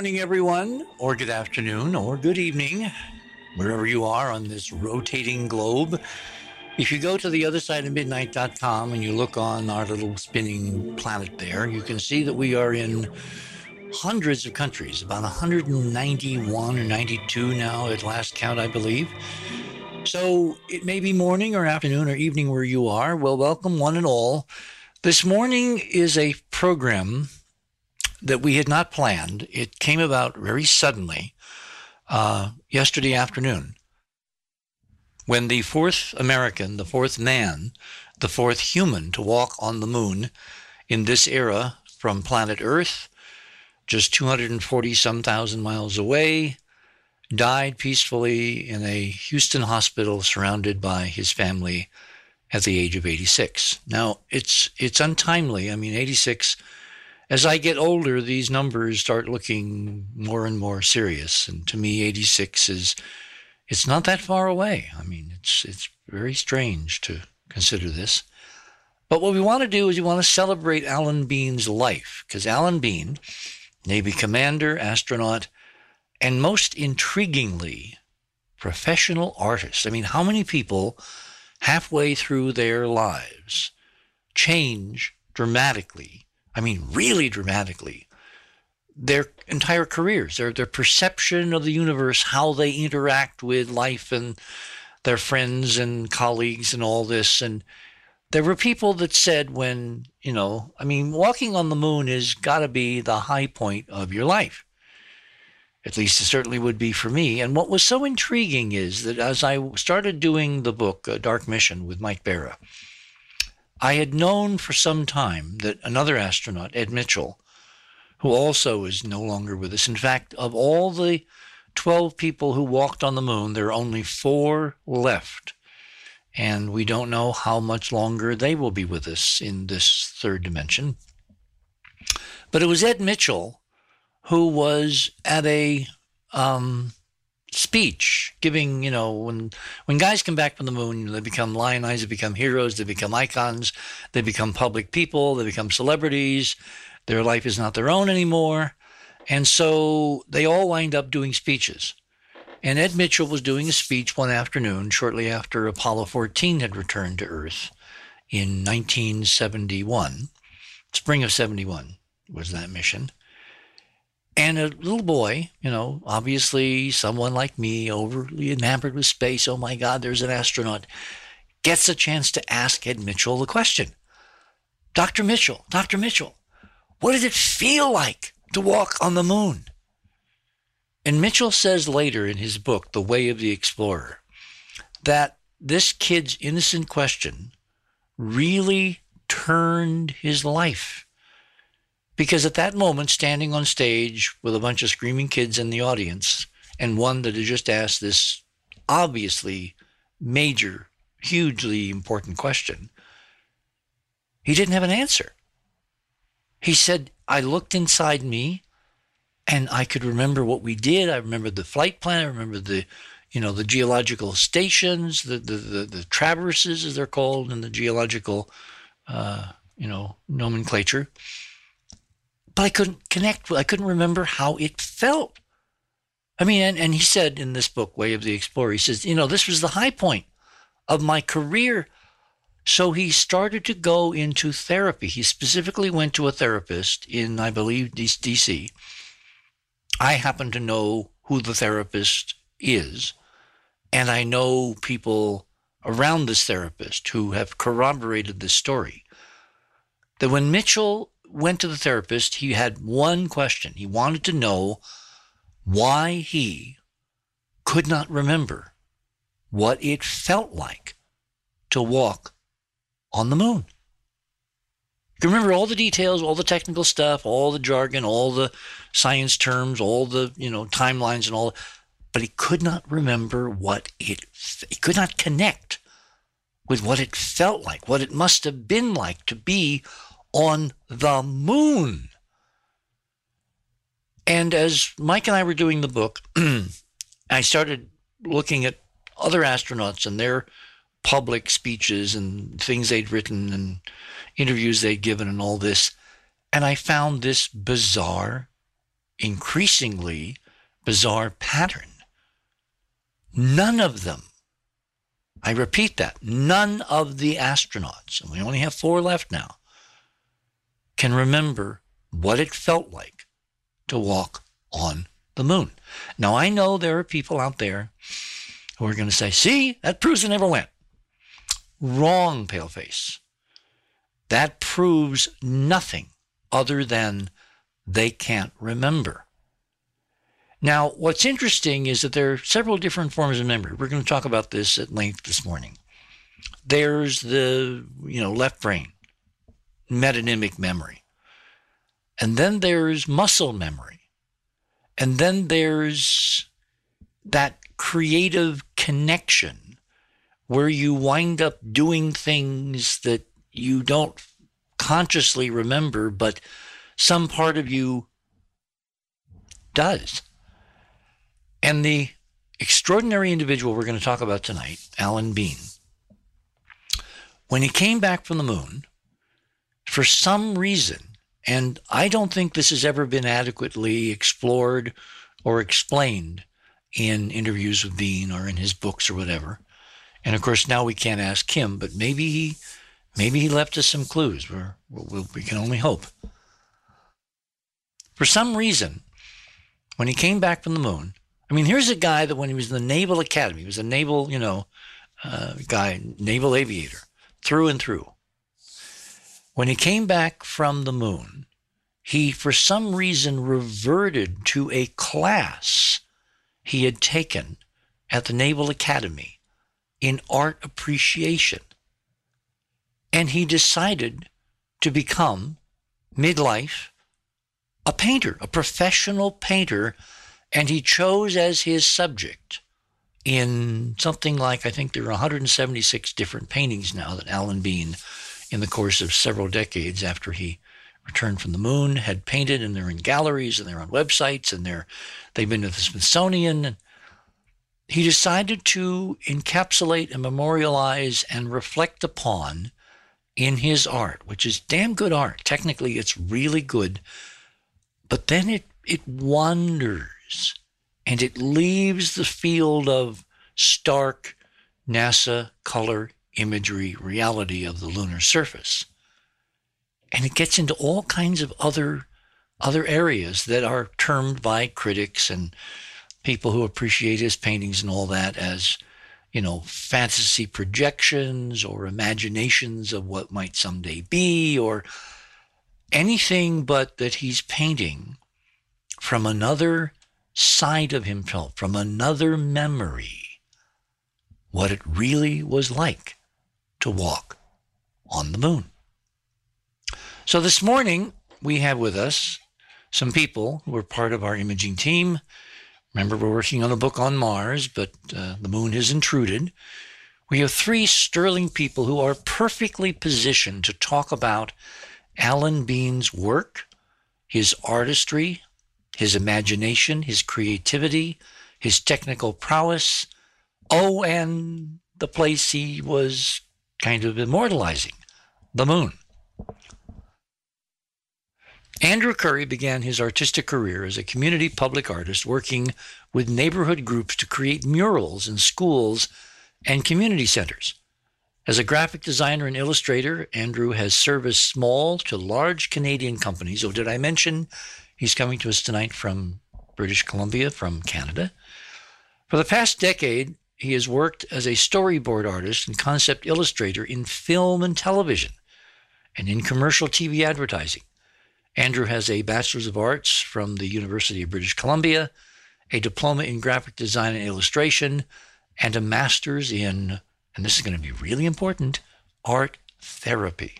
good morning, everyone, or good afternoon, or good evening, wherever you are on this rotating globe. If you go to the other side of midnight.com and you look on our little spinning planet there, you can see that we are in hundreds of countries, about 191 or 92 now at last count, I believe. So it may be morning or afternoon or evening where you are. Well, welcome one and all. This morning is a program that we had not planned. It came about very suddenly uh, yesterday afternoon when the fourth American, the fourth man, the fourth human to walk on the moon in this era from planet Earth, just 240 some thousand miles away, died peacefully in a Houston hospital surrounded by his family at the age of 86. Now, it's it's untimely. I mean, 86 as I get older, these numbers start looking more and more serious. And to me, 86 is, it's not that far away. I mean, it's, it's very strange to consider this. But what we want to do is we want to celebrate Alan Bean's life, because Alan Bean, Navy commander, astronaut, and most intriguingly, professional artist. I mean, how many people halfway through their lives change dramatically I mean, really dramatically, their entire careers, their, their perception of the universe, how they interact with life and their friends and colleagues and all this. And there were people that said, when, you know, I mean, walking on the moon has got to be the high point of your life. At least it certainly would be for me. And what was so intriguing is that as I started doing the book, uh, Dark Mission with Mike Bara, I had known for some time that another astronaut, Ed Mitchell, who also is no longer with us, in fact, of all the 12 people who walked on the moon, there are only four left. And we don't know how much longer they will be with us in this third dimension. But it was Ed Mitchell who was at a um, speech, giving, you know, when when guys come back from the moon, they become lionized, they become heroes, they become icons, they become public people, they become celebrities. Their life is not their own anymore. And so they all wind up doing speeches. And Ed Mitchell was doing a speech one afternoon shortly after Apollo 14 had returned to Earth in 1971. Spring of 71 was that mission. And a little boy, you know, obviously someone like me, overly enamored with space, oh my God, there's an astronaut, gets a chance to ask Ed Mitchell the question Dr. Mitchell, Dr. Mitchell, what did it feel like to walk on the moon? And Mitchell says later in his book, The Way of the Explorer, that this kid's innocent question really turned his life. Because at that moment, standing on stage with a bunch of screaming kids in the audience, and one that had just asked this obviously major, hugely important question, he didn't have an answer. He said, I looked inside me and I could remember what we did. I remember the flight plan. I remember the, you know, the geological stations, the, the, the, the traverses, as they're called in the geological, uh, you know, nomenclature but I couldn't connect. I couldn't remember how it felt. I mean, and, and he said in this book, Way of the Explorer, he says, you know, this was the high point of my career. So he started to go into therapy. He specifically went to a therapist in, I believe, DC. I happen to know who the therapist is, and I know people around this therapist who have corroborated this story. That when Mitchell went to the therapist, he had one question. He wanted to know why he could not remember what it felt like to walk on the moon. You can remember all the details, all the technical stuff, all the jargon, all the science terms, all the, you know, timelines and all, but he could not remember what it, he could not connect with what it felt like, what it must have been like to be on the moon. And as Mike and I were doing the book, I started looking at other astronauts and their public speeches and things they'd written and interviews they'd given and all this. And I found this bizarre increasingly bizarre pattern. None of them, I repeat that, none of the astronauts, and we only have four left now, can remember what it felt like to walk on the moon. Now, I know there are people out there who are going to say, see, that proves it never went. Wrong, Paleface. That proves nothing other than they can't remember. Now, what's interesting is that there are several different forms of memory. We're going to talk about this at length this morning. There's the, you know, left brain, metonymic memory. And then there's muscle memory. And then there's that creative connection where you wind up doing things that you don't consciously remember, but some part of you does. And the extraordinary individual we're going to talk about tonight, Alan Bean, when he came back from the moon, for some reason, and I don't think this has ever been adequately explored or explained in interviews with Bean or in his books or whatever. And of course, now we can't ask him, but maybe he, maybe he left us some clues. We're, we we can only hope. For some reason, when he came back from the moon, I mean, here's a guy that when he was in the Naval Academy, he was a naval, you know, uh, guy, naval aviator through and through. When he came back from the moon, he, for some reason, reverted to a class he had taken at the Naval Academy in art appreciation. And he decided to become midlife a painter, a professional painter and he chose as his subject in something like, I think there are 176 different paintings now that Alan Bean, in the course of several decades after he returned from the moon, had painted, and they're in galleries and they're on websites and they're they've been to the Smithsonian. He decided to encapsulate and memorialize and reflect upon in his art, which is damn good art. Technically, it's really good, but then it it wanders and it leaves the field of stark NASA color imagery reality of the lunar surface. And it gets into all kinds of other other areas that are termed by critics and people who appreciate his paintings and all that as, you know, fantasy projections or imaginations of what might someday be or anything but that he's painting from another side of himself, from another memory, what it really was like to walk on the moon. So this morning, we have with us some people who are part of our imaging team. Remember, we're working on a book on Mars, but uh, the moon has intruded. We have three sterling people who are perfectly positioned to talk about Alan Bean's work, his artistry, his imagination, his creativity, his technical prowess. Oh, and the place he was kind of immortalizing, the moon. Andrew Curry began his artistic career as a community public artist working with neighborhood groups to create murals in schools and community centers. As a graphic designer and illustrator, Andrew has serviced small to large Canadian companies. Oh, did I mention He's coming to us tonight from British Columbia, from Canada. For the past decade, he has worked as a storyboard artist and concept illustrator in film and television and in commercial TV advertising. Andrew has a Bachelor's of Arts from the University of British Columbia, a diploma in graphic design and illustration, and a master's in, and this is going to be really important, art therapy.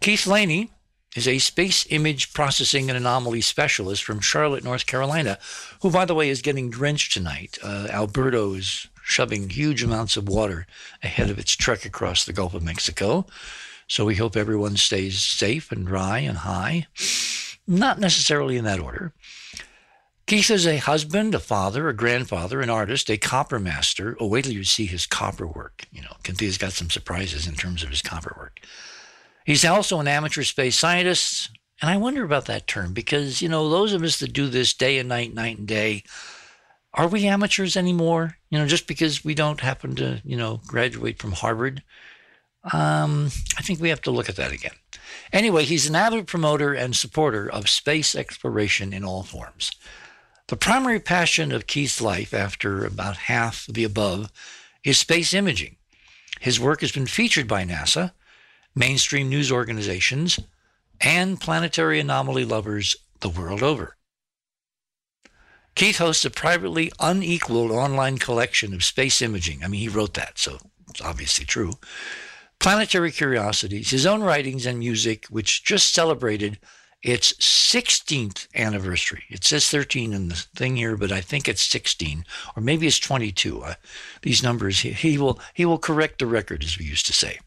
Keith Laney is a space image processing and anomaly specialist from Charlotte, North Carolina, who, by the way, is getting drenched tonight. Uh, Alberto is shoving huge amounts of water ahead of its trek across the Gulf of Mexico. So we hope everyone stays safe and dry and high. Not necessarily in that order. Keith is a husband, a father, a grandfather, an artist, a copper master. Oh, wait till you see his copper work. You know, Kynthia's got some surprises in terms of his copper work. He's also an amateur space scientist And I wonder about that term because, you know, those of us that do this day and night, night and day, are we amateurs anymore? You know, just because we don't happen to, you know, graduate from Harvard? Um, I think we have to look at that again. Anyway, he's an avid promoter and supporter of space exploration in all forms. The primary passion of Keith's life, after about half of the above, is space imaging. His work has been featured by NASA, mainstream news organizations, and planetary anomaly lovers the world over. Keith hosts a privately unequaled online collection of space imaging. I mean, he wrote that, so it's obviously true. Planetary Curiosities, his own writings and music, which just celebrated its 16th anniversary. It says 13 in the thing here, but I think it's 16, or maybe it's 22. Uh, these numbers, he, he, will he will correct the record, as we used to say.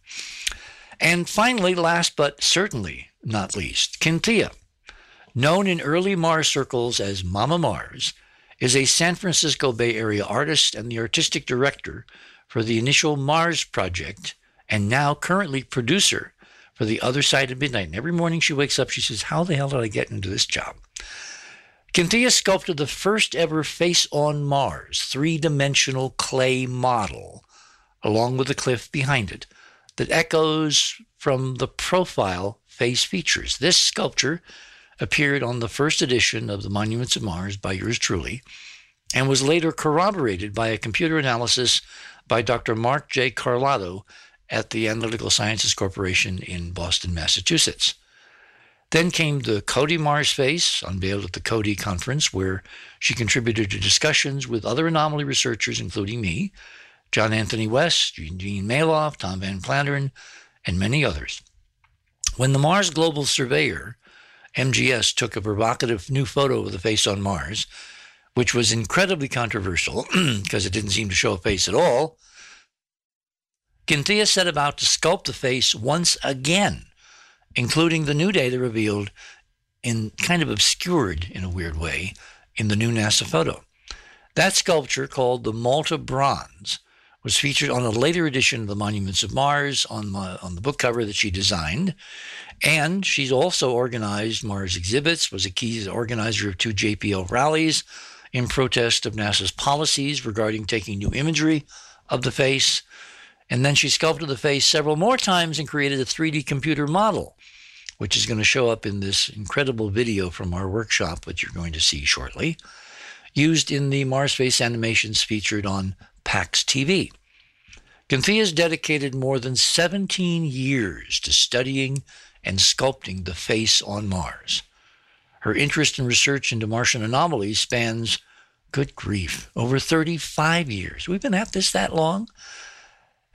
And finally, last but certainly not least, Kynthia, known in early Mars circles as Mama Mars, is a San Francisco Bay Area artist and the artistic director for the initial Mars project, and now currently producer for the other side of midnight. And every morning she wakes up, she says, How the hell did I get into this job? Kynthia sculpted the first ever face on Mars three dimensional clay model, along with the cliff behind it, that echoes from the profile face features. This sculpture appeared on the first edition of the Monuments of Mars by yours truly and was later corroborated by a computer analysis by Dr. Mark J. Carlotto at the Analytical Sciences Corporation in Boston, Massachusetts. Then came the Cody Mars face, unveiled at the Cody conference, where she contributed to discussions with other anomaly researchers, including me, John Anthony West, Eugene Mallove, Tom Van Flandern, and many others. When the Mars Global Surveyor, MGS, took a provocative new photo of the face on Mars, which was incredibly controversial because it didn't seem to show a face at all, Kynthia set about to sculpt the face once again, including the new data revealed in kind of obscured in a weird way in the new NASA photo. That sculpture, called the Malta Bronze, was featured on a later edition of the Monuments of Mars on, my, on the book cover that she designed. And she's also organized Mars exhibits, was a key organizer of two JPL rallies in protest of NASA's policies regarding taking new imagery of the face and then she sculpted the face several more times and created a 3D computer model, which is going to show up in this incredible video from our workshop, which you're going to see shortly, used in the Mars face animations featured on PAX TV. Kynthia has dedicated more than 17 years to studying and sculpting the face on Mars. Her interest in research into Martian anomalies spans, good grief, over 35 years. We've been at this that long.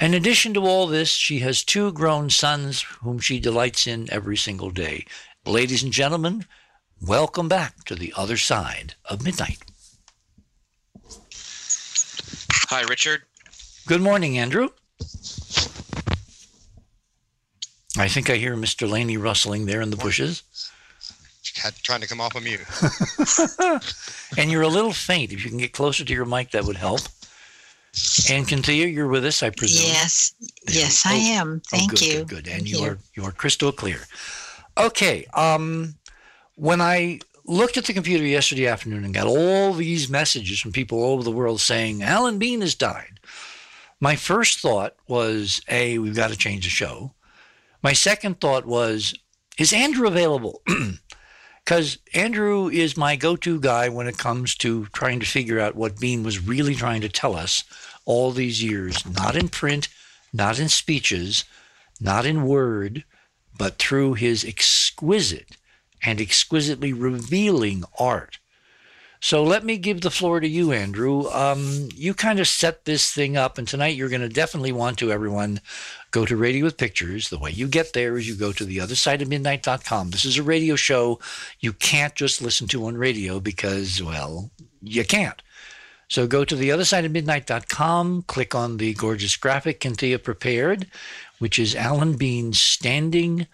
In addition to all this, she has two grown sons whom she delights in every single day. Ladies and gentlemen, welcome back to the other side of midnight. Hi, Richard. Good morning, Andrew. I think I hear Mr. Laney rustling there in the bushes. Trying to come off of mute. and you're a little faint. If you can get closer to your mic, that would help. And Kynthia, you're with us, I presume. Yes, yes, oh, I am. Thank oh, good, you. Good, good. And you, you are you are crystal clear. Okay. Um, when I looked at the computer yesterday afternoon and got all these messages from people all over the world saying Alan Bean has died, my first thought was, a, we've got to change the show. My second thought was, is Andrew available? because Andrew is my go to guy when it comes to trying to figure out what Bean was really trying to tell us all these years, not in print, not in speeches, not in word, but through his exquisite and exquisitely revealing art. So let me give the floor to you, Andrew. Um, you kind of set this thing up, and tonight you're going to definitely want to, everyone, go to Radio with Pictures. The way you get there is you go to the other side of midnight.com. This is a radio show you can't just listen to on radio because, well, you can't. So go to the other side of midnight.com, click on the gorgeous graphic Kynthia prepared, which is Alan Bean standing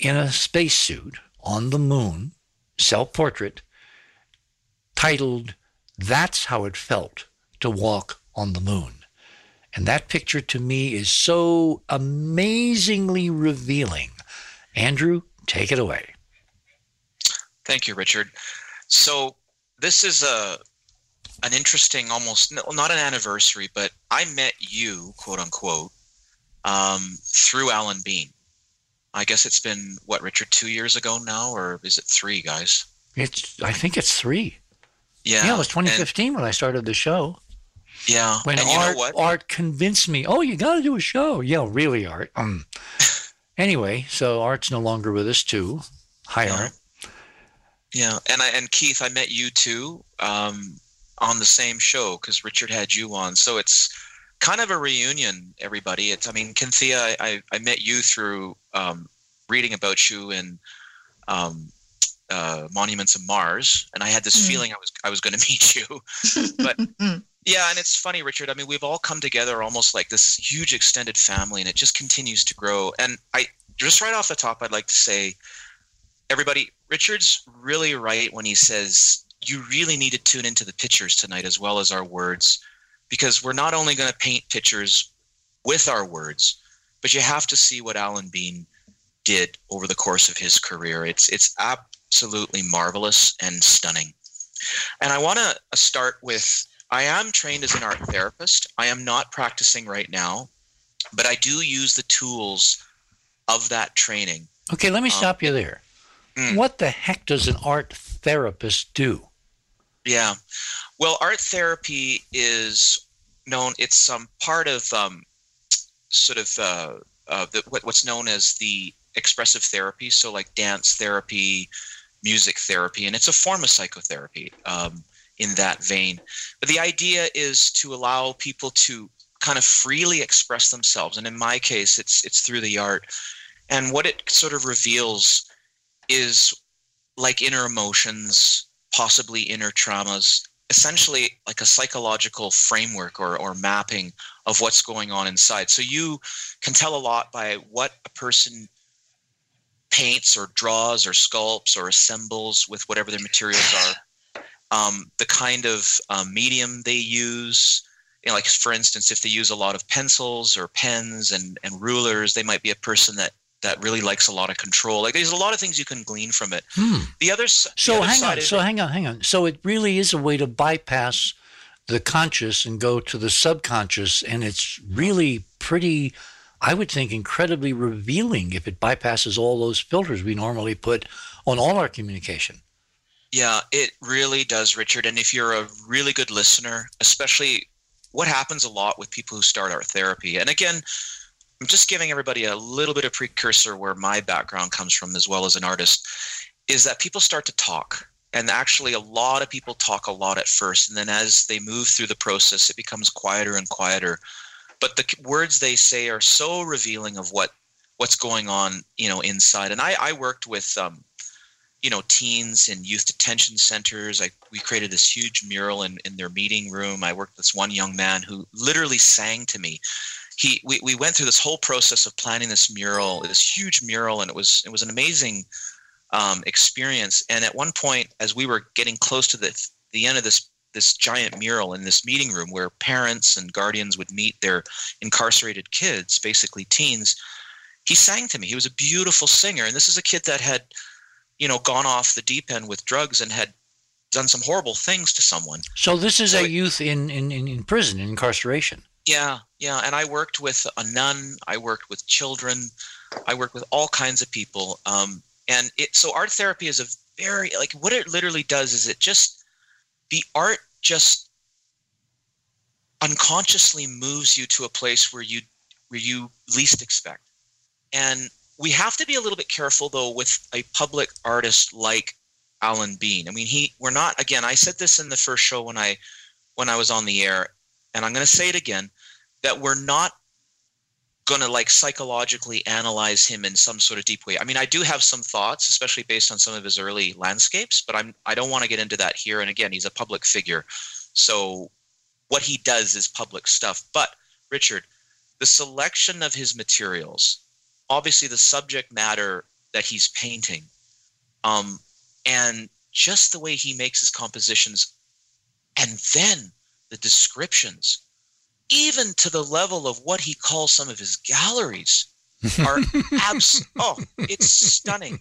in a spacesuit on the moon, self portrait titled, That's How It Felt to Walk on the Moon. And that picture to me is so amazingly revealing. Andrew, take it away. Thank you, Richard. So this is a an interesting, almost not an anniversary, but I met you, quote unquote, um, through Alan Bean. I guess it's been what, Richard, two years ago now, or is it three, guys? It's I think it's three. Yeah, yeah, it was 2015 and, when I started the show. Yeah, when art art convinced me, oh, you got to do a show. Yeah, really, art. Um. anyway, so art's no longer with us too. Hi, yeah. art. Yeah, and I and Keith, I met you too um, on the same show because Richard had you on. So it's kind of a reunion, everybody. It's I mean, Kynthia, I, I met you through um, reading about you in um, uh, Monuments of Mars, and I had this mm. feeling I was I was going to meet you. but yeah, and it's funny, Richard. I mean, we've all come together almost like this huge extended family, and it just continues to grow. And I just right off the top, I'd like to say, everybody, Richard's really right when he says you really need to tune into the pictures tonight as well as our words because we're not only going to paint pictures with our words, but you have to see what Alan Bean did over the course of his career. It's it's absolutely marvelous and stunning. And I want to start with I am trained as an art therapist. I am not practicing right now, but I do use the tools of that training. Okay, let me um, stop you there. Mm. What the heck does an art therapist do? Yeah. Well, art therapy is known, it's um, part of um, sort of uh, uh, the, what, what's known as the expressive therapy. So, like dance therapy, music therapy, and it's a form of psychotherapy um, in that vein. But the idea is to allow people to kind of freely express themselves. And in my case, it's it's through the art. And what it sort of reveals is like inner emotions, possibly inner traumas, essentially like a psychological framework or, or mapping of what's going on inside. So you can tell a lot by what a person paints or draws or sculpts or assembles with whatever their materials are. Um, the kind of um, medium they use, you know, like for instance, if they use a lot of pencils or pens and, and rulers, they might be a person that that really likes a lot of control. Like there's a lot of things you can glean from it. Hmm. The other so the other hang on, so hang on, hang on. So it really is a way to bypass the conscious and go to the subconscious, and it's really pretty. I would think incredibly revealing if it bypasses all those filters we normally put on all our communication. Yeah, it really does, Richard. And if you're a really good listener, especially what happens a lot with people who start art therapy, and again, I'm just giving everybody a little bit of precursor where my background comes from as well as an artist is that people start to talk. And actually a lot of people talk a lot at first. And then as they move through the process it becomes quieter and quieter. But the words they say are so revealing of what what's going on you know inside. And i i worked with um you know teens in youth detention centers. I we created this huge mural in in their meeting room. I worked with this one young man who literally sang to me he we, we went through this whole process of planning this mural, this huge mural, and it was it was an amazing um, experience. And at one point, as we were getting close to the the end of this this giant mural in this meeting room where parents and guardians would meet their incarcerated kids, basically teens, he sang to me. He was a beautiful singer, and this is a kid that had, you know, gone off the deep end with drugs and had done some horrible things to someone. So this is so a it, youth in, in, in prison, in incarceration. Yeah, yeah. And I worked with a nun. I worked with children. I worked with all kinds of people. Um, and it so art therapy is a very like what it literally does is it just the art just unconsciously moves you to a place where you where you least expect. And we have to be a little bit careful though with a public artist like Alan Bean. I mean, he we're not again, I said this in the first show when I when I was on the air, and I'm going to say it again that we're not going to like psychologically analyze him in some sort of deep way. I mean, I do have some thoughts, especially based on some of his early landscapes, but I'm I don't want to get into that here. And again, he's a public figure, so what he does is public stuff. But Richard, the selection of his materials, obviously the subject matter that he's painting, um, and just the way he makes his compositions, and then the descriptions even to the level of what he calls some of his galleries are abs- oh it's stunning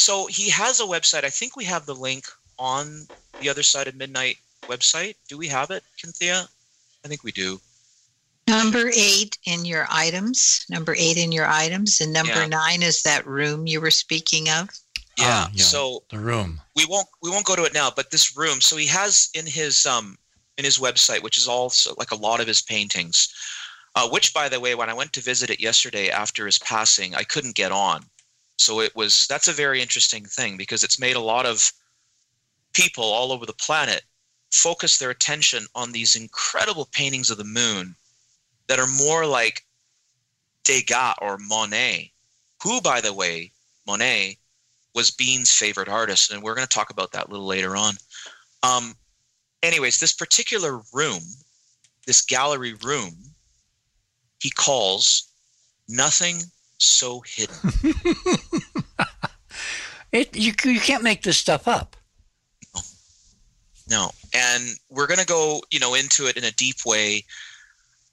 so he has a website. I think we have the link on the other side of midnight website. Do we have it, Kynthia? I think we do. Number eight in your items, number eight in your items, and number Yeah. nine is that room you were speaking of. Yeah. Ah, yeah. So The room. we won't we won't go to it now, but this room. So he has in his um in his website, which is also like a lot of his paintings. Uh, which, by the way, when I went to visit it yesterday after his passing, I couldn't get on. So it was that's a very interesting thing because it's made a lot of people all over the planet focus their attention on these incredible paintings of the moon that are more like Degas or Monet, who, by the way, Monet was Bean's favorite artist, and we're going to talk about that a little later on. Um, anyways, this particular room, this gallery room, he calls nothing so hidden. It you you can't make this stuff up. No, and we're going to go, you know, into it in a deep way.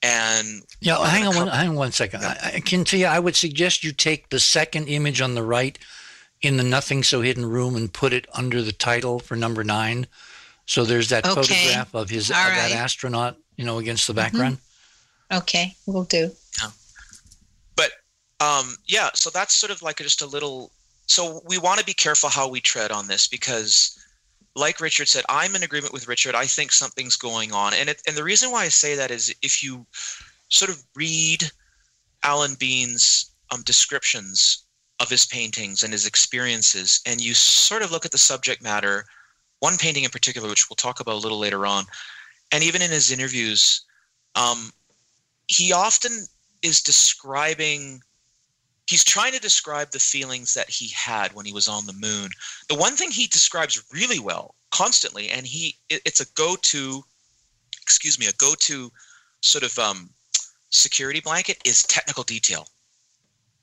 And Yeah, hang on one hang on one second. I, I can tell you I would suggest you take the second image on the right in the nothing so hidden room and put it under the title for number nine. So there's that Okay. photograph of his of All that astronaut, you know, against the Mm-hmm. background. Okay, we'll do. but um, yeah, so that's sort of like just a little. So we want to be careful how we tread on this because, like Richard said, I'm in agreement with Richard. I think something's going on, and it, and the reason why I say that is if you sort of read Alan Bean's um, descriptions of his paintings and his experiences, and you sort of look at the subject matter, one painting in particular, which we'll talk about a little later on, and even in his interviews, um, he often is describing he's trying to describe the feelings that he had when he was on the moon. The one thing he describes really well constantly and he it- it's a go-to excuse me a go-to sort of um, security blanket is technical detail.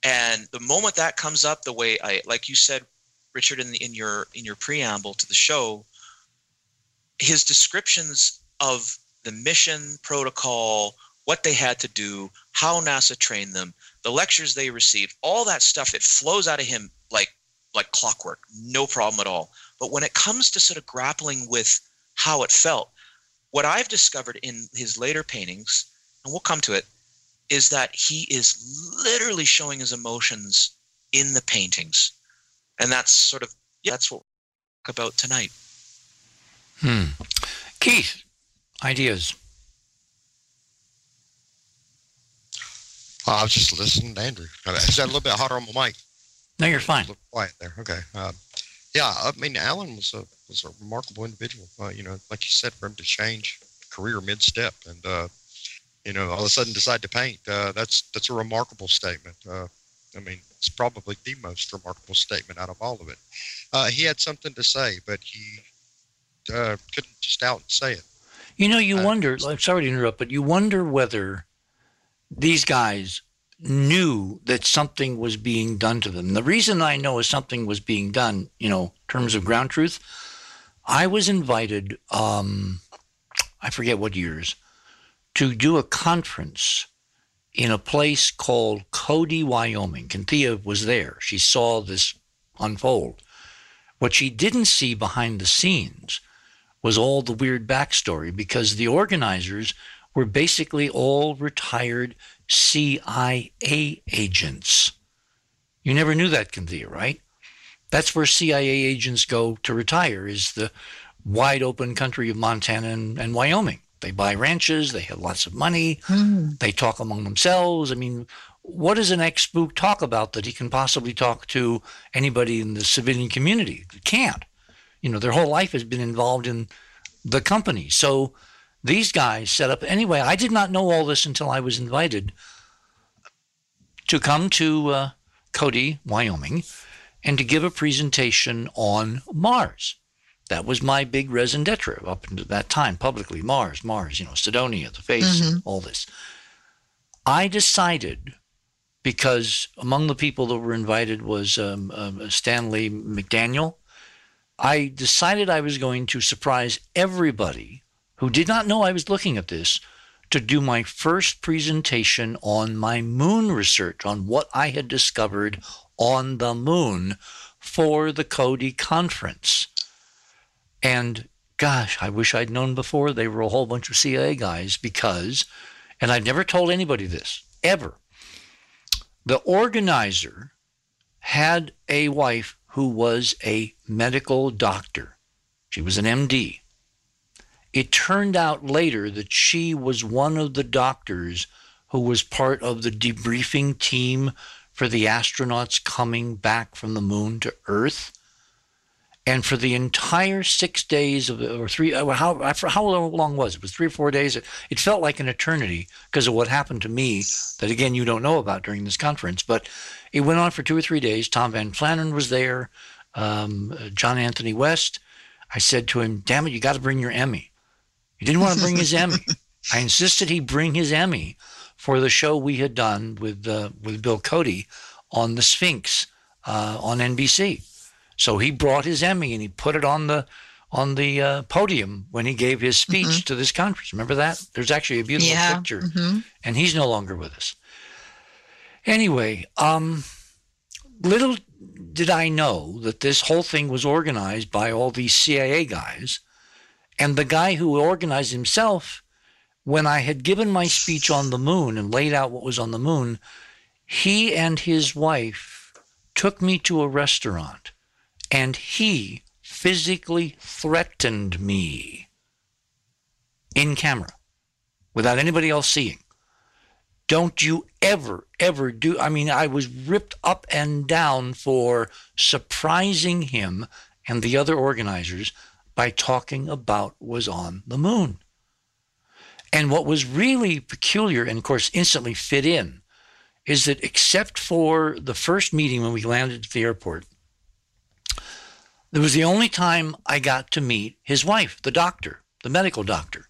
And the moment that comes up the way i like you said richard in, the, in your in your preamble to the show his descriptions of the mission protocol what they had to do how nasa trained them the lectures they received all that stuff it flows out of him like like clockwork. No problem at all. But when it comes to sort of grappling with how it felt what i've discovered in his later paintings and we'll come to it is that he is literally showing his emotions in the paintings and that's sort of yeah, that's what we're talk about tonight Hmm. Keith, ideas. Uh, I was just listening to Andrew. Uh, Is that a little bit hotter on my mic? No, you're fine. A quiet there. Okay. Uh, yeah, I mean, Alan was a was a remarkable individual. Uh, you know, like you said, for him to change career mid step and uh, you know all of a sudden decide to paint. Uh, that's that's a remarkable statement. I mean, it's probably the most remarkable statement out of all of it. Uh, he had something to say, but he uh, couldn't just out and say it. You know, you Uh, wonder, I'm sorry to interrupt, but you wonder whether these guys knew that something was being done to them. The reason I know is something was being done, you know, in terms of ground truth, I was invited, um, I forget what years, to do a conference in a place called Cody, Wyoming. Kynthia was there. She saw this unfold. What she didn't see behind the scenes was all the weird backstory because the organizers were basically all retired CIA agents. You never knew that, Kynthia, right? That's where CIA agents go to retire, is the wide open country of Montana and, and Wyoming. They buy ranches, they have lots of money, Hmm. they talk among themselves. I mean, what does an ex spook talk about that he can possibly talk to anybody in the civilian community? He can't. You know, their whole life has been involved in the company. So these guys set up anyway. I did not know all this until I was invited to come to uh, Cody, Wyoming, and to give a presentation on Mars. That was my big raison d'etre up until that time, publicly. Mars, Mars, you know, Cydonia, the face, Mhm. all this. I decided, because among the people that were invited was um, um, Stanley McDaniel, I decided I was going to surprise everybody who did not know I was looking at this to do my first presentation on my moon research, on what I had discovered on the moon for the Cody conference. And gosh, I wish I'd known before they were a whole bunch of CIA guys because, and I've never told anybody this ever, the organizer had a wife who was a medical doctor. She was an MD. It turned out later that she was one of the doctors who was part of the debriefing team for the astronauts coming back from the moon to Earth. And for the entire six days of, or three, uh, how, how long was it? It was three or four days. It, felt like an eternity because of what happened to me that, again, you don't know about during this conference. But it went on for two or three days. Tom Van Flandern was there, um, John Anthony West. I said to him, damn it, you got to bring your Emmy. He didn't want to bring his Emmy. I insisted he bring his Emmy for the show we had done with uh, with Bill Cody on the Sphinx uh, on NBC. So he brought his Emmy and he put it on the on the uh, podium when he gave his speech mm-hmm. to this conference. Remember that? There's actually a beautiful yeah. picture, mm-hmm. and he's no longer with us. Anyway, um, little did I know that this whole thing was organized by all these CIA guys, and the guy who organized himself, when I had given my speech on the moon and laid out what was on the moon, he and his wife took me to a restaurant, and he physically threatened me in camera without anybody else seeing. Don't you ever, ever do. I mean, I was ripped up and down for surprising him and the other organizers by talking about was on the moon. And what was really peculiar, and of course instantly fit in, is that except for the first meeting when we landed at the airport, there was the only time I got to meet his wife, the doctor, the medical doctor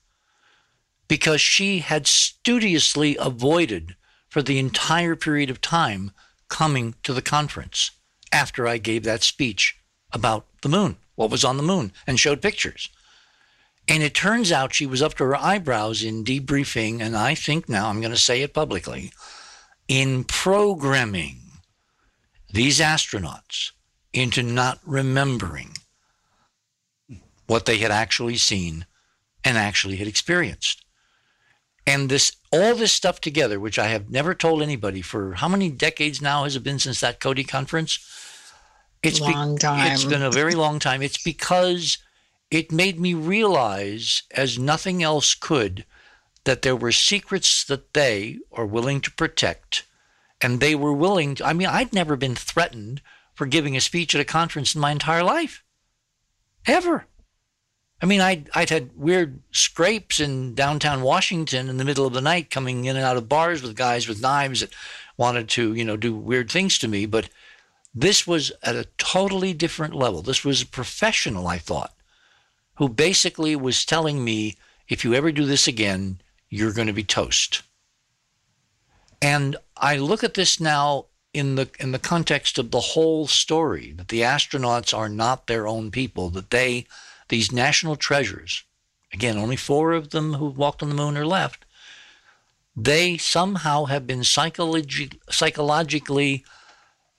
because she had studiously avoided for the entire period of time coming to the conference after I gave that speech about the moon, what was on the moon, and showed pictures. And it turns out she was up to her eyebrows in debriefing, and I think now I'm going to say it publicly, in programming these astronauts into not remembering what they had actually seen and actually had experienced. And this all this stuff together, which I have never told anybody for how many decades now has it been since that Cody conference? It's long be- time. It's been a very long time. It's because it made me realize, as nothing else could, that there were secrets that they are willing to protect. And they were willing to, I mean, I'd never been threatened for giving a speech at a conference in my entire life. Ever. I mean, I'd, I'd had weird scrapes in downtown Washington in the middle of the night coming in and out of bars with guys with knives that wanted to, you know, do weird things to me. But this was at a totally different level. This was a professional, I thought, who basically was telling me, if you ever do this again, you're going to be toast. And I look at this now in the in the context of the whole story that the astronauts are not their own people, that they these national treasures, again, only four of them who walked on the moon are left, they somehow have been psychologi- psychologically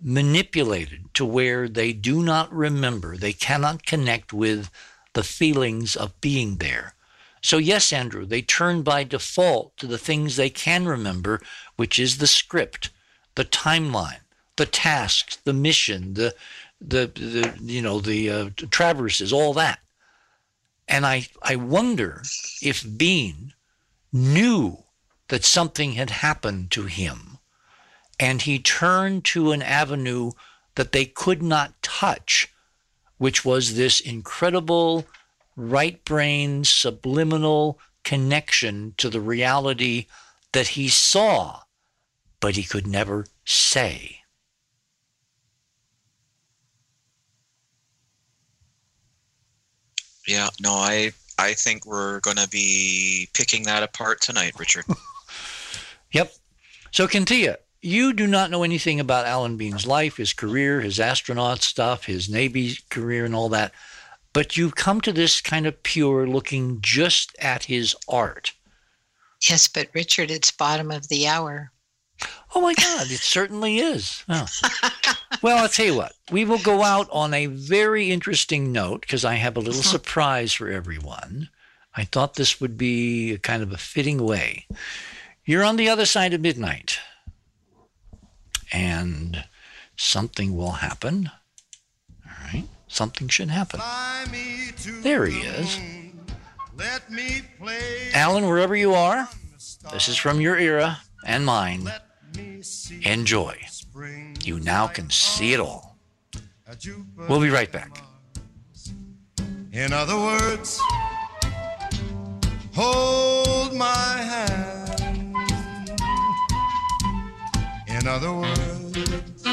manipulated to where they do not remember, they cannot connect with the feelings of being there. So, yes, Andrew, they turn by default to the things they can remember, which is the script, the timeline, the tasks, the mission, the, the, the you know, the uh, traverses, all that. And I, I wonder if Bean knew that something had happened to him and he turned to an avenue that they could not touch, which was this incredible right brain subliminal connection to the reality that he saw, but he could never say. Yeah, no, I I think we're going to be picking that apart tonight, Richard. yep. So, Kynthia, you do not know anything about Alan Bean's life, his career, his astronaut stuff, his Navy career, and all that, but you've come to this kind of pure looking just at his art. Yes, but Richard, it's bottom of the hour. Oh my God, it certainly is. Oh. Well, I'll tell you what, we will go out on a very interesting note because I have a little uh-huh. surprise for everyone. I thought this would be a kind of a fitting way. You're on the other side of midnight, and something will happen. All right, something should happen. There he is. Alan, wherever you are, this is from your era and mine. Enjoy. You now can see it all. We'll be right back. In other words, hold my hand. In other words,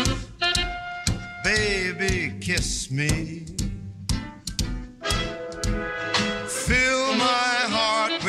baby, kiss me.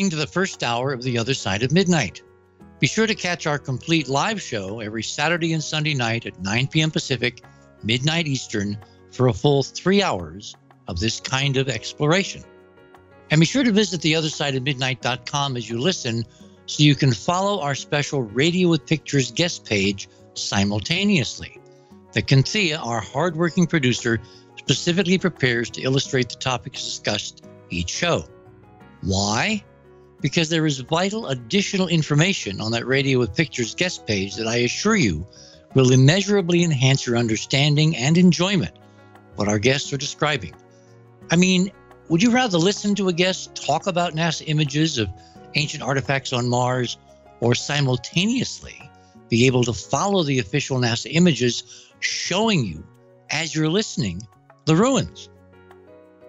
listening to the first hour of The Other Side of Midnight. Be sure to catch our complete live show every Saturday and Sunday night at 9 p.m. Pacific, midnight Eastern, for a full three hours of this kind of exploration. And be sure to visit theothersideofmidnight.com as you listen so you can follow our special Radio with Pictures guest page simultaneously. The Kynthia, our hardworking producer, specifically prepares to illustrate the topics discussed each show. Why? Because there is vital additional information on that Radio with Pictures guest page that I assure you will immeasurably enhance your understanding and enjoyment of what our guests are describing. I mean, would you rather listen to a guest talk about NASA images of ancient artifacts on Mars or simultaneously be able to follow the official NASA images showing you, as you're listening, the ruins?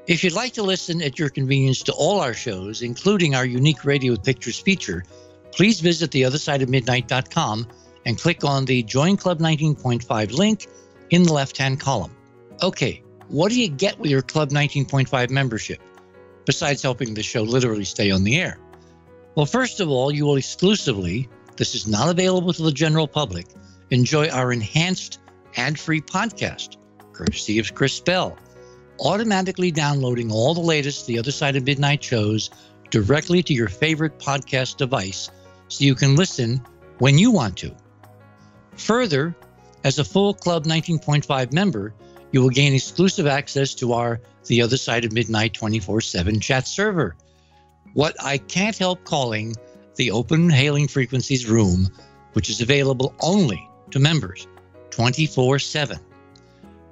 If you'd like to listen at your convenience to all our shows, including our unique Radio Pictures feature, please visit theothersideofmidnight.com and click on the Join Club 19.5 link in the left hand column. Okay, what do you get with your Club 19.5 membership, besides helping the show literally stay on the air? Well, first of all, you will exclusively, this is not available to the general public, enjoy our enhanced ad free podcast, courtesy of Chris Bell automatically downloading all the latest The Other Side of Midnight shows directly to your favorite podcast device so you can listen when you want to. Further, as a full Club 19.5 member, you will gain exclusive access to our The Other Side of Midnight 24 7 chat server, what I can't help calling the Open Hailing Frequencies Room, which is available only to members 24 7.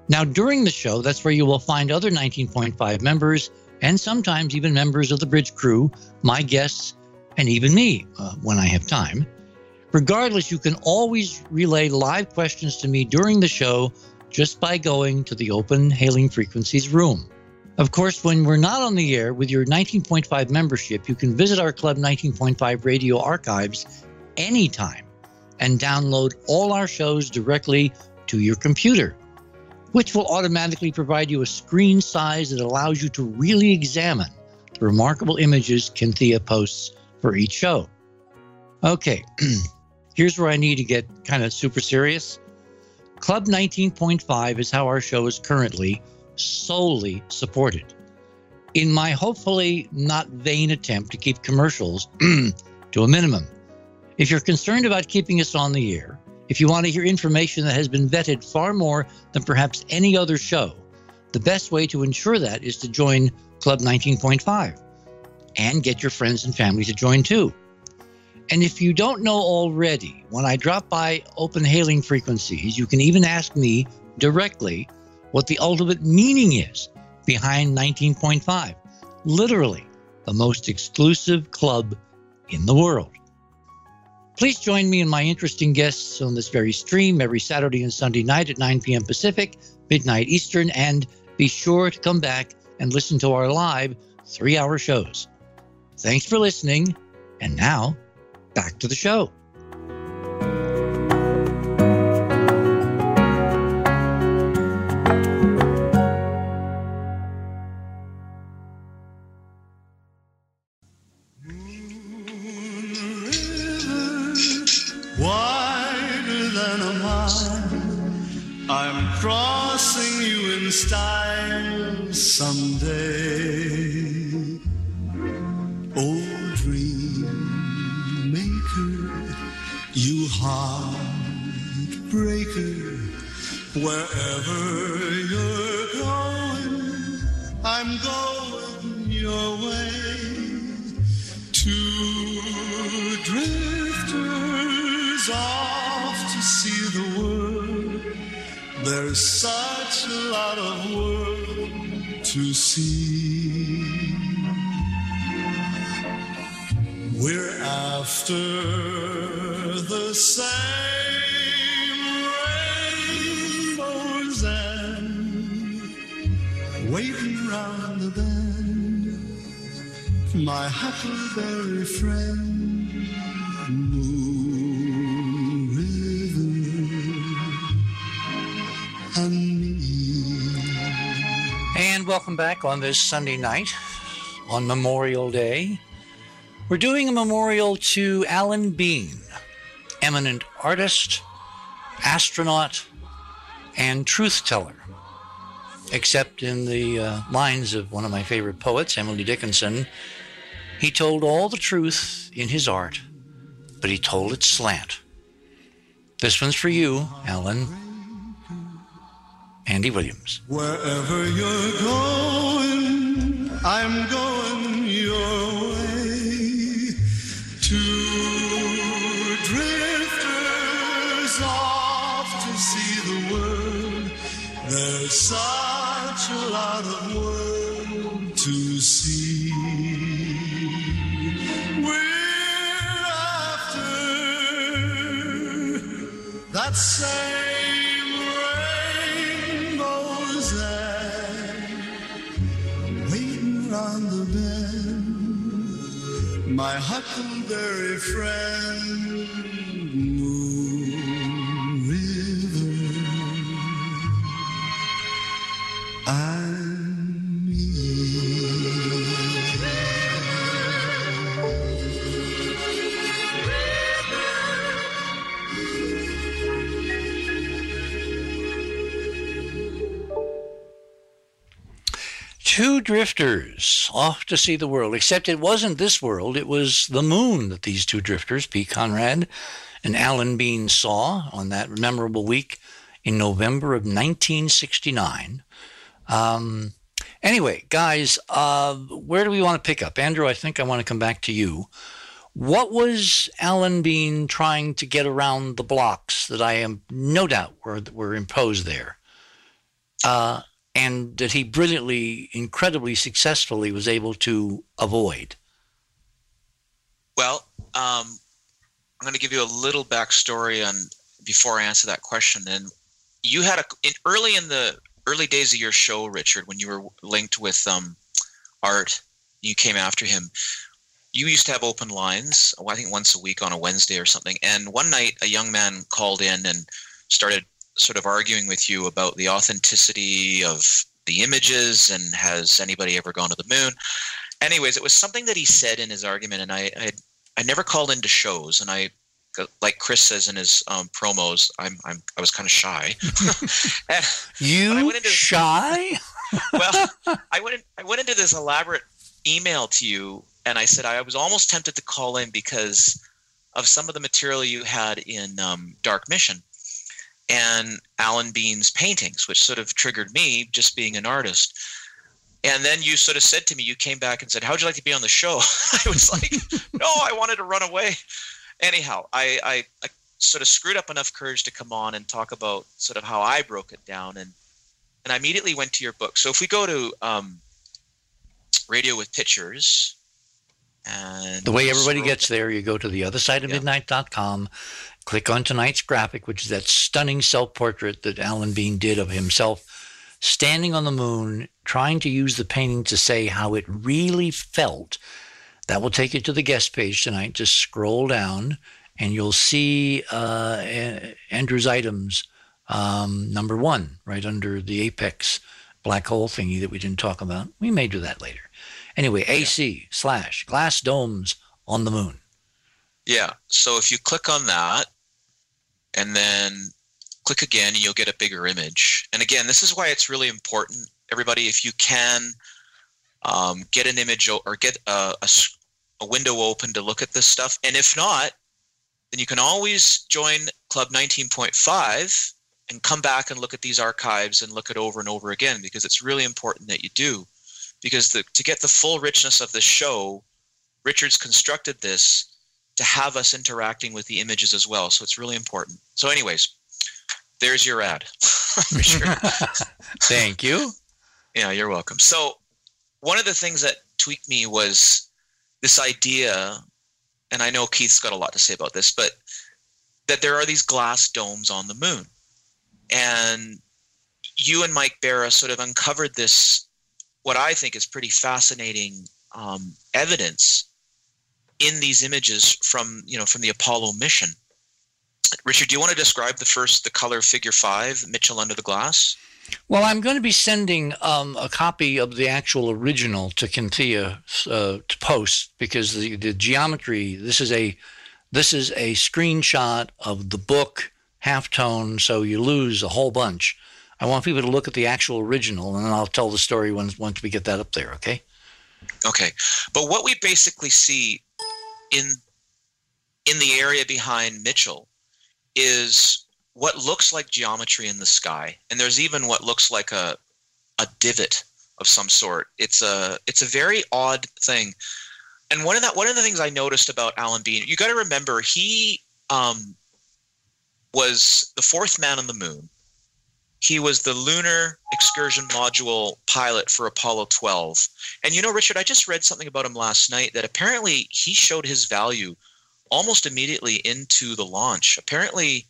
Now, during the show, that's where you will find other 19.5 members and sometimes even members of the bridge crew, my guests, and even me uh, when I have time. Regardless, you can always relay live questions to me during the show just by going to the Open Hailing Frequencies room. Of course, when we're not on the air with your 19.5 membership, you can visit our Club 19.5 radio archives anytime and download all our shows directly to your computer which will automatically provide you a screen size that allows you to really examine the remarkable images Kynthia posts for each show. Okay, here's where I need to get kind of super serious. Club 19.5 is how our show is currently solely supported. In my hopefully not vain attempt to keep commercials to a minimum. If you're concerned about keeping us on the air, if you want to hear information that has been vetted far more than perhaps any other show, the best way to ensure that is to join Club 19.5 and get your friends and family to join too. And if you don't know already, when I drop by open hailing frequencies, you can even ask me directly what the ultimate meaning is behind 19.5. Literally, the most exclusive club in the world. Please join me and my interesting guests on this very stream every Saturday and Sunday night at 9 p.m. Pacific, midnight Eastern, and be sure to come back and listen to our live three hour shows. Thanks for listening. And now, back to the show. Back on this Sunday night on Memorial Day. We're doing a memorial to Alan Bean, eminent artist, astronaut, and truth teller. Except in the uh, lines of one of my favorite poets, Emily Dickinson, he told all the truth in his art, but he told it slant. This one's for you, Alan. Andy Williams. Wherever you're going, I'm going huckleberry friend, drifters off to see the world, except it wasn't this world, it was the moon that these two drifters, Pete Conrad and Alan Bean, saw on that memorable week in November of 1969. Um, anyway, guys, uh, where do we want to pick up? Andrew, I think I want to come back to you. What was Alan Bean trying to get around the blocks that I am no doubt were, were imposed there? Uh, and that he brilliantly, incredibly successfully was able to avoid. Well, um, I'm going to give you a little backstory on before I answer that question. And you had a in early in the early days of your show, Richard, when you were linked with um, Art, you came after him. You used to have open lines, I think once a week on a Wednesday or something. And one night, a young man called in and started sort of arguing with you about the authenticity of the images and has anybody ever gone to the moon. Anyways, it was something that he said in his argument, and I I, I never called into shows, and I like Chris says in his um, promos, I'm, I'm I was kind of shy. And- You I went into- shy? well, I went in, I went into this elaborate email to you, and I said I was almost tempted to call in because of some of the material you had in um, Dark Mission and Alan Bean's paintings, which sort of triggered me just being an artist. And then you sort of said to me, you came back and said, "How'd you like to be on the show?" I was like, "No, I wanted to run away." Anyhow, I, I, I sort of screwed up enough courage to come on and talk about sort of how I broke it down, and and I immediately went to your book. So if we go to um, Radio with Pictures, And The way everybody scroll gets there, you go to the other side of Yeah. midnight.com, click on tonight's graphic, which is that stunning self portrait that Alan Bean did of himself standing on the moon, trying to use the painting to say how it really felt. That will take you to the guest page tonight. Just scroll down and you'll see uh, Andrew's items, um, number one, right under the apex black hole thingy that we didn't talk about. We may do that later. Anyway, AC slash glass domes on the moon. Yeah. So if you click on that and then click again, and you'll get a bigger image. And again, this is why it's really important, everybody, if you can um, get an image or get a window open to look at this stuff. And if not, then you can always join Club 19.5 and come back and look at these archives and look it over and over again because it's really important that you do. Because the, to get the full richness of the show, Richard's constructed this to have us interacting with the images as well. So it's really important. So, anyways, there's your ad. Thank you. Yeah, you're welcome. So, one of the things that tweaked me was this idea, and I know Keith's got a lot to say about this, but that there are these glass domes on the moon. And you and Mike Bara sort of uncovered this, what I think is pretty fascinating um, evidence in these images from, you know, from the Apollo mission. Richard, do you want to describe the first, the color figure five, Mitchell under the glass? Well, I'm going to be sending um, a copy of the actual original to Kynthia uh, to post because the, the geometry. This is a this is a screenshot of the book halftone, so you lose a whole bunch. I want people to look at the actual original, and then I'll tell the story once once we get that up there. Okay. Okay, but what we basically see in in the area behind Mitchell is what looks like geometry in the sky, and there's even what looks like a a divot of some sort. It's a it's a very odd thing. And one of that one of the things I noticed about Alan Bean, you got to remember he um, was the fourth man on the moon. He was the lunar excursion module pilot for Apollo 12. And you know, Richard, I just read something about him last night that apparently he showed his value almost immediately into the launch. Apparently,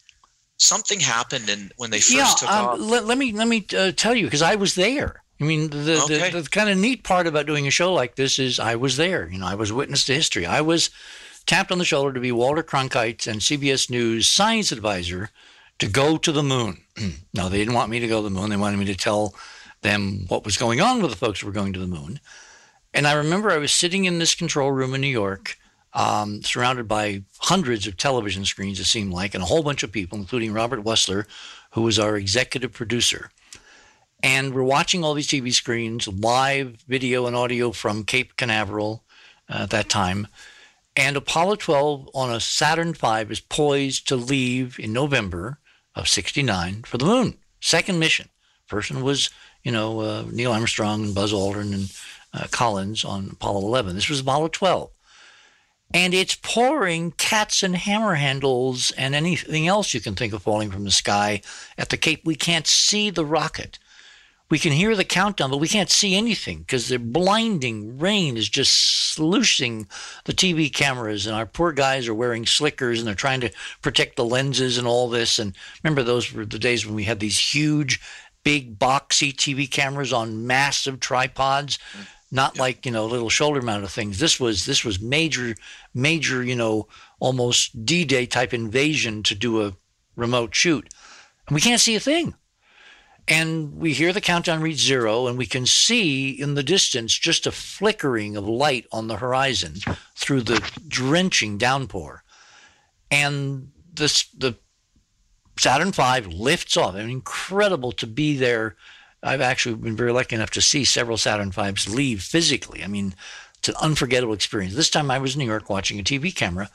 something happened and when they first yeah. took um, off. let, let me let me uh, tell you because I was there. I mean, the, Okay. the, the kind of neat part about doing a show like this is I was there. You know, I was witness to history. I was tapped on the shoulder to be Walter Cronkite's and CBS News science advisor to go to the moon. no, they didn't want me to go to the moon. They wanted me to tell them what was going on with the folks who were going to the moon. And I remember I was sitting in this control room in New York, um, surrounded by hundreds of television screens, it seemed like, and a whole bunch of people, including Robert Wussler, who was our executive producer. And we're watching all these TV screens, live video and audio from Cape Canaveral uh, at that time. And Apollo 12 on a Saturn V is poised to leave in November of 69 for the moon. Second mission. First one was, you know, uh, Neil Armstrong and Buzz Aldrin and uh, Collins on Apollo 11. This was Apollo 12. And it's pouring cats and hammer handles and anything else you can think of falling from the sky at the Cape. We can't see the rocket. We can hear the countdown, but we can't see anything because the blinding rain is just sluicing the TV cameras, and our poor guys are wearing slickers and they're trying to protect the lenses and all this. And remember, those were the days when we had these huge, big boxy TV cameras on massive tripods, not like you know little shoulder mounted things. This was this was major, major, you know, almost D-Day type invasion to do a remote shoot, and we can't see a thing and we hear the countdown reach zero, and we can see in the distance just a flickering of light on the horizon through the drenching downpour. And the Saturn V lifts off. I mean, incredible to be there. I've actually been very lucky enough to see several Saturn V's leave physically. I mean, it's an unforgettable experience. This time I was in New York watching a TV camera,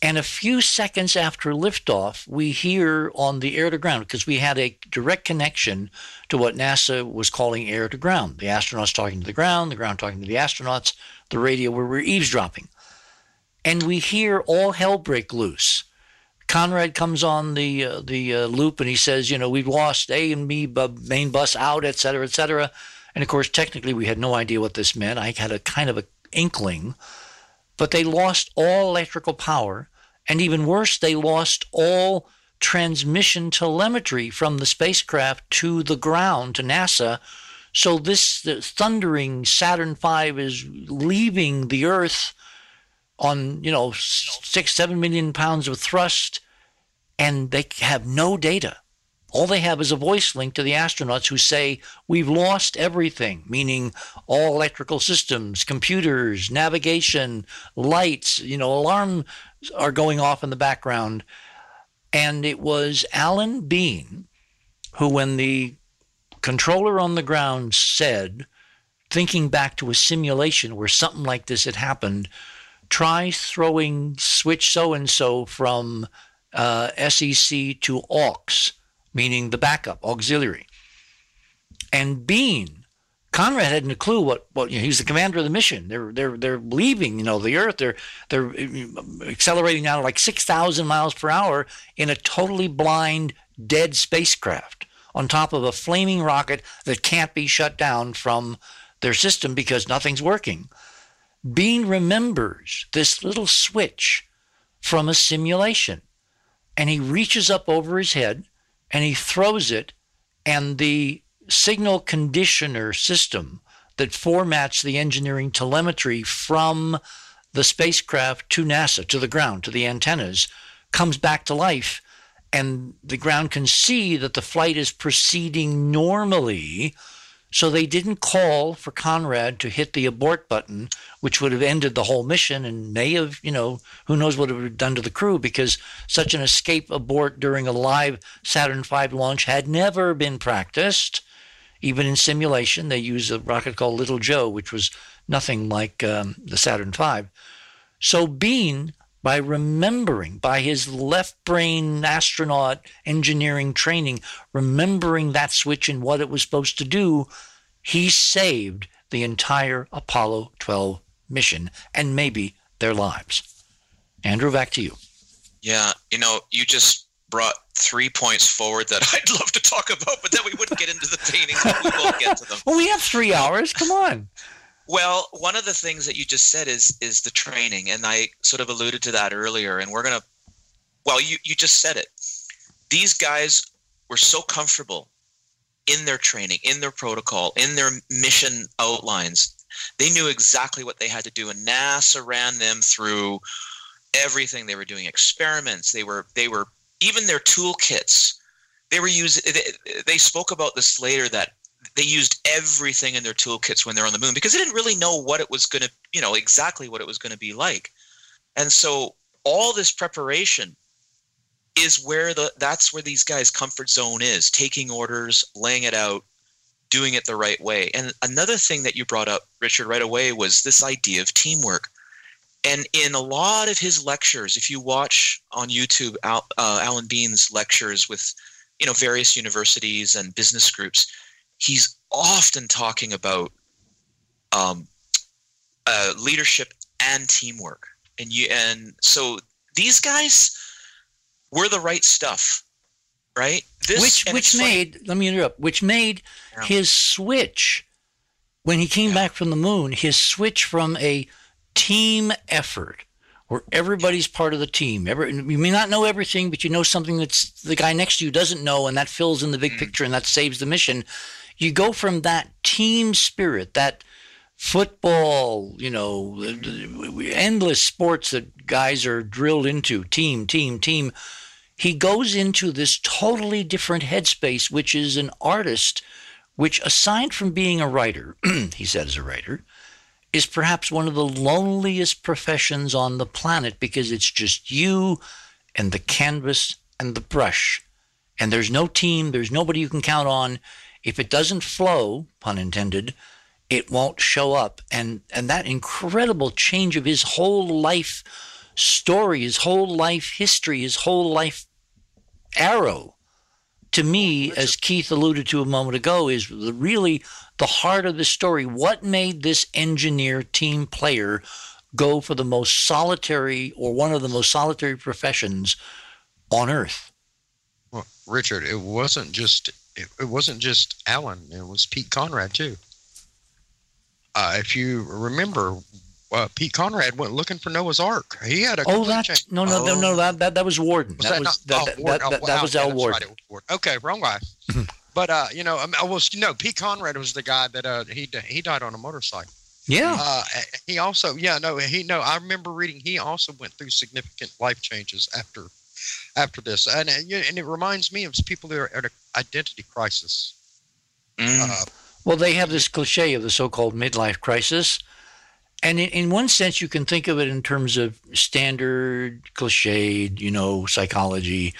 and a few seconds after liftoff, we hear on the air to ground, because we had a direct connection to what NASA was calling air to ground. The astronauts talking to the ground, the ground talking to the astronauts, the radio where we're eavesdropping. And we hear all hell break loose. Conrad comes on the uh, the uh, loop and he says, you know, we've lost A and B bu- main bus out, et cetera, et cetera. And of course, technically, we had no idea what this meant. I had a kind of a inkling but they lost all electrical power. And even worse, they lost all transmission telemetry from the spacecraft to the ground, to NASA. So this thundering Saturn V is leaving the Earth on, you know, six, seven million pounds of thrust, and they have no data. All they have is a voice link to the astronauts who say, We've lost everything, meaning all electrical systems, computers, navigation, lights, you know, alarms are going off in the background. And it was Alan Bean who, when the controller on the ground said, thinking back to a simulation where something like this had happened, try throwing switch so and so from uh, SCE to AUX meaning the backup, auxiliary. And Bean, Conrad hadn't a clue what, what you know, he's the commander of the mission. They're they're they're leaving, you know, the Earth. They're they're uh, accelerating now like six thousand miles per hour in a totally blind, dead spacecraft on top of a flaming rocket that can't be shut down from their system because nothing's working. Bean remembers this little switch from a simulation, and he reaches up over his head and he throws it, and the signal conditioner system that formats the engineering telemetry from the spacecraft to NASA, to the ground, to the antennas, comes back to life. And the ground can see that the flight is proceeding normally so they didn't call for Conrad to hit the abort button, which would have ended the whole mission and may have, you know, who knows what it would have done to the crew because such an escape abort during a live Saturn V launch had never been practiced. Even in simulation, they used a rocket called Little Joe, which was nothing like um, the Saturn V. So Bean, by remembering, by his left brain astronaut engineering training, remembering that switch and what it was supposed to do, he saved the entire Apollo 12 mission and maybe their lives. Andrew, back to you. Yeah, you know, you just brought three points forward that I'd love to talk about, but then we wouldn't get into the paintings. We won't get to them. well, we have three hours. Come on. Well, one of the things that you just said is is the training, and I sort of alluded to that earlier. And we're gonna, well, you you just said it. These guys were so comfortable in their training, in their protocol, in their mission outlines. They knew exactly what they had to do, and NASA ran them through everything. They were doing experiments. They were they were even their toolkits. They were using. They, they spoke about this later that they used everything in their toolkits when they're on the moon because they didn't really know what it was going to, you know, exactly what it was going to be like. And so all this preparation is where the that's where these guys comfort zone is, taking orders, laying it out, doing it the right way. And another thing that you brought up, Richard, right away was this idea of teamwork. And in a lot of his lectures, if you watch on YouTube Al, uh, Alan Bean's lectures with, you know, various universities and business groups, he's often talking about um, uh, leadership and teamwork, and you and so these guys were the right stuff, right? This, which which made funny. let me interrupt. Which made yeah. his switch when he came yeah. back from the moon. His switch from a team effort where everybody's part of the team. Every, you may not know everything, but you know something that's the guy next to you doesn't know, and that fills in the big mm. picture and that saves the mission you go from that team spirit, that football, you know, endless sports that guys are drilled into, team, team, team. He goes into this totally different headspace, which is an artist, which, aside from being a writer, he said as a writer, is perhaps one of the loneliest professions on the planet because it's just you and the canvas and the brush. And there's no team, there's nobody you can count on if it doesn't flow, pun intended, it won't show up. And and that incredible change of his whole life story, his whole life history, his whole life arrow, to me, as Keith alluded to a moment ago, is really the heart of the story. What made this engineer team player go for the most solitary or one of the most solitary professions on earth? Well, Richard, it wasn't just it, it wasn't just Alan; it was Pete Conrad too. Uh, if you remember, uh, Pete Conrad went looking for Noah's Ark. He had a Oh, that change. no, no, no, no. That that, that was Warden. Was that, that, was not? that, oh, that, that, oh, that was that's Warden. right, it was Ward. Okay, wrong guy. but uh, you know, I was no Pete Conrad was the guy that uh, he he died on a motorcycle. Yeah. Uh, he also, yeah, no, he no. I remember reading he also went through significant life changes after after this, and and it reminds me of people who are at an identity crisis. Mm. Uh, Well, they have this cliche of the so-called midlife crisis, and in, in one sense, you can think of it in terms of standard, cliched, you know, psychology.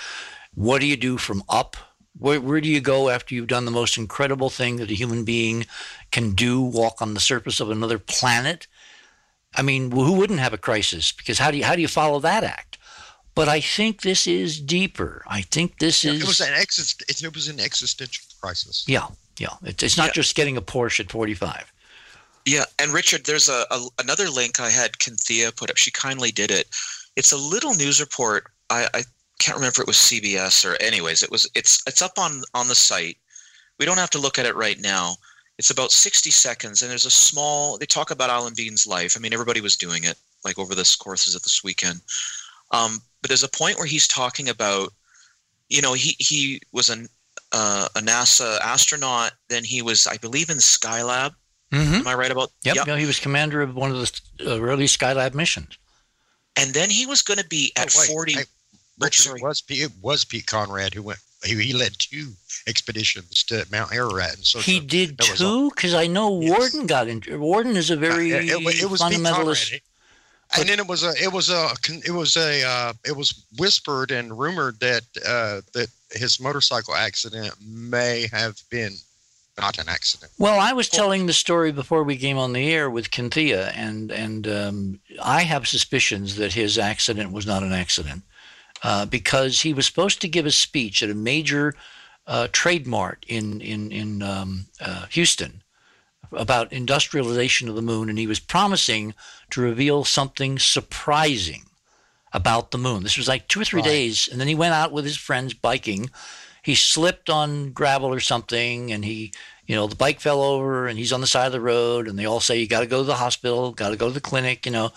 What do you do from up? Where, where do you go after you've done the most incredible thing that a human being can do? Walk on the surface of another planet. I mean, who wouldn't have a crisis? Because how do you how do you follow that act? But I think this is deeper. I think this is it was an exist. It, it was an existential crisis. yeah, yeah. It's, it's not Yeah. just getting a Porsche at 45. Yeah, and Richard, there's a, a another link I had Kynthia put up. She kindly did it. It's a little news report. I, I can't remember if it was CBS or anyways. It was. It's it's up on on the site. We don't have to look at it right now. It's about 60 seconds, and there's a small. They talk about Alan Bean's life. I mean, everybody was doing it like over this courses of this weekend. Um, but there's a point where he's talking about, you know, he he was an uh, a NASA astronaut. Then he was, I believe, in Skylab. Mm-hmm. Am I right about? Yep, Yep. yeah, he was commander of one of the uh, early Skylab missions. And then he was going to be at Oh, wait, 40. hey, Oh, Richard, sorry. it was Pete, it was Pete Conrad who went. He, he led two expeditions to Mount Ararat, and so he did that was too, because I know Yes. Warden got in. Warden is a very it, it, it was Pete fundamentalist. Conrad. And then it was a it was a it was a uh, it was whispered and rumored that uh, that his motorcycle accident may have been not an accident. Well, I was telling the story before we came on the air with Kynthia, and and um, I have suspicions that his accident was not an accident uh, because he was supposed to give a speech at a major uh, trade mart in in in um, uh, Houston about industrialization of the moon, and he was promising to reveal something surprising about the moon. This was like two or three Right. days, and then he went out with his friends biking. He slipped on gravel or something, and he, you know, the bike fell over, and he's on the side of the road, and they all say you got to go to the hospital, got to go to the clinic. You know,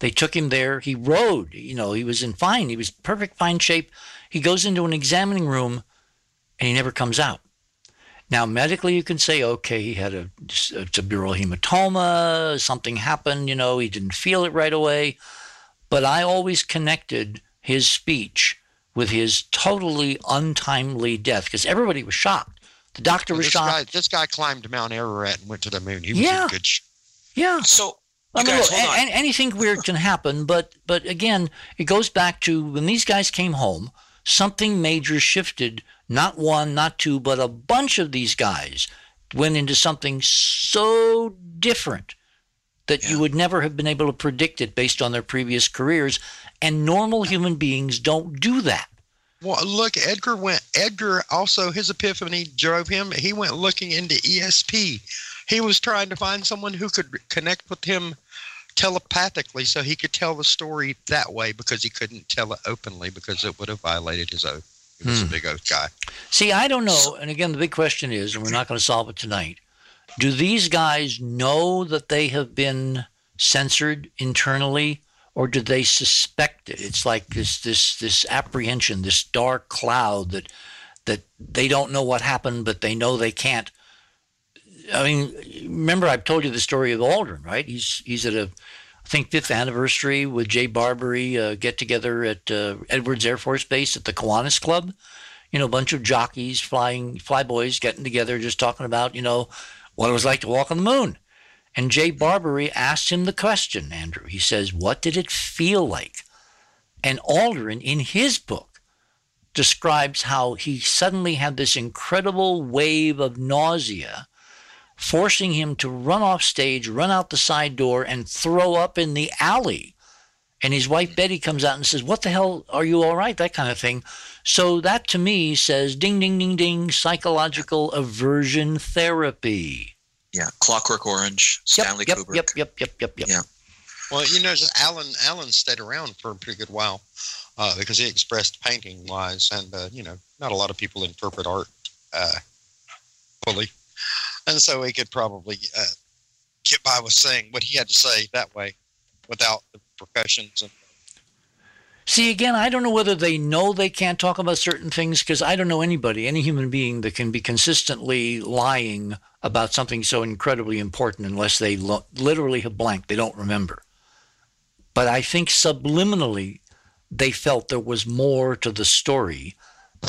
they took him there. He rode. You know, he was in fine. He was perfect fine shape. He goes into an examining room, and he never comes out. Now, medically, you can say, okay, he had a, a subdural hematoma, something happened, you know, he didn't feel it right away. But I always connected his speech with his totally untimely death because everybody was shocked. The doctor was this shocked. guy this guy climbed Mount Ararat and went to the moon. He was Yeah. in good. Sh- yeah. So, I mean, guys, look, hold a- on. a- anything weird can happen, but but again, it goes back to when these guys came home, something major shifted. Not one, not two, but a bunch of these guys went into something so different that you would never have been able to predict it based on their previous careers. And normal human beings don't do that. well, look, Edgar went. Edgar also his epiphany drove him. He went looking into ESP. He was trying to find someone who could connect with him telepathically, so he could tell the story that way because he couldn't tell it openly because it would have violated his oath. He was Hmm. a big guy. See, I don't know. And again, the big question is, and we're not going to solve it tonight do these guys know that they have been censored internally? Or do they suspect it? It's like this, this, this apprehension, this dark cloud that, that they don't know what happened, but they know they can't. I mean, remember I've told you the story of Aldrin, right? He's he's at a, I think fifth anniversary with Jay Barbree uh, get together at uh, Edwards Air Force Base at the Kiwanis Club you know, a bunch of jockeys, flying flyboys getting together, just talking about, you know, what it was like to walk on the moon. And Jay Barbree asked him the question, Andrew. He says, What did it feel like? And Aldrin, in his book, describes how he suddenly had this incredible wave of nausea, forcing him to run off stage, run out the side door, and throw up in the alley. And his wife Betty comes out and says, What the hell? Are you all right? That kind of thing. So that to me says ding, ding, ding, ding, psychological aversion therapy. yeah, Clockwork Orange, Yep, Stanley yep, Kubrick. yep, yep, yep, yep, yep. Yeah. Well, you know, Alan Alan stayed around for a pretty good while uh, because he expressed painting wise, and uh, you know, not a lot of people interpret art uh, fully, and so he could probably uh, get by with saying what he had to say that way. without the repercussions and See, again, I don't know whether they know they can't talk about certain things because I don't know anybody, any human being that can be consistently lying about something so incredibly important unless they lo- literally have blanked. They don't remember. But I think subliminally, they felt there was more to the story.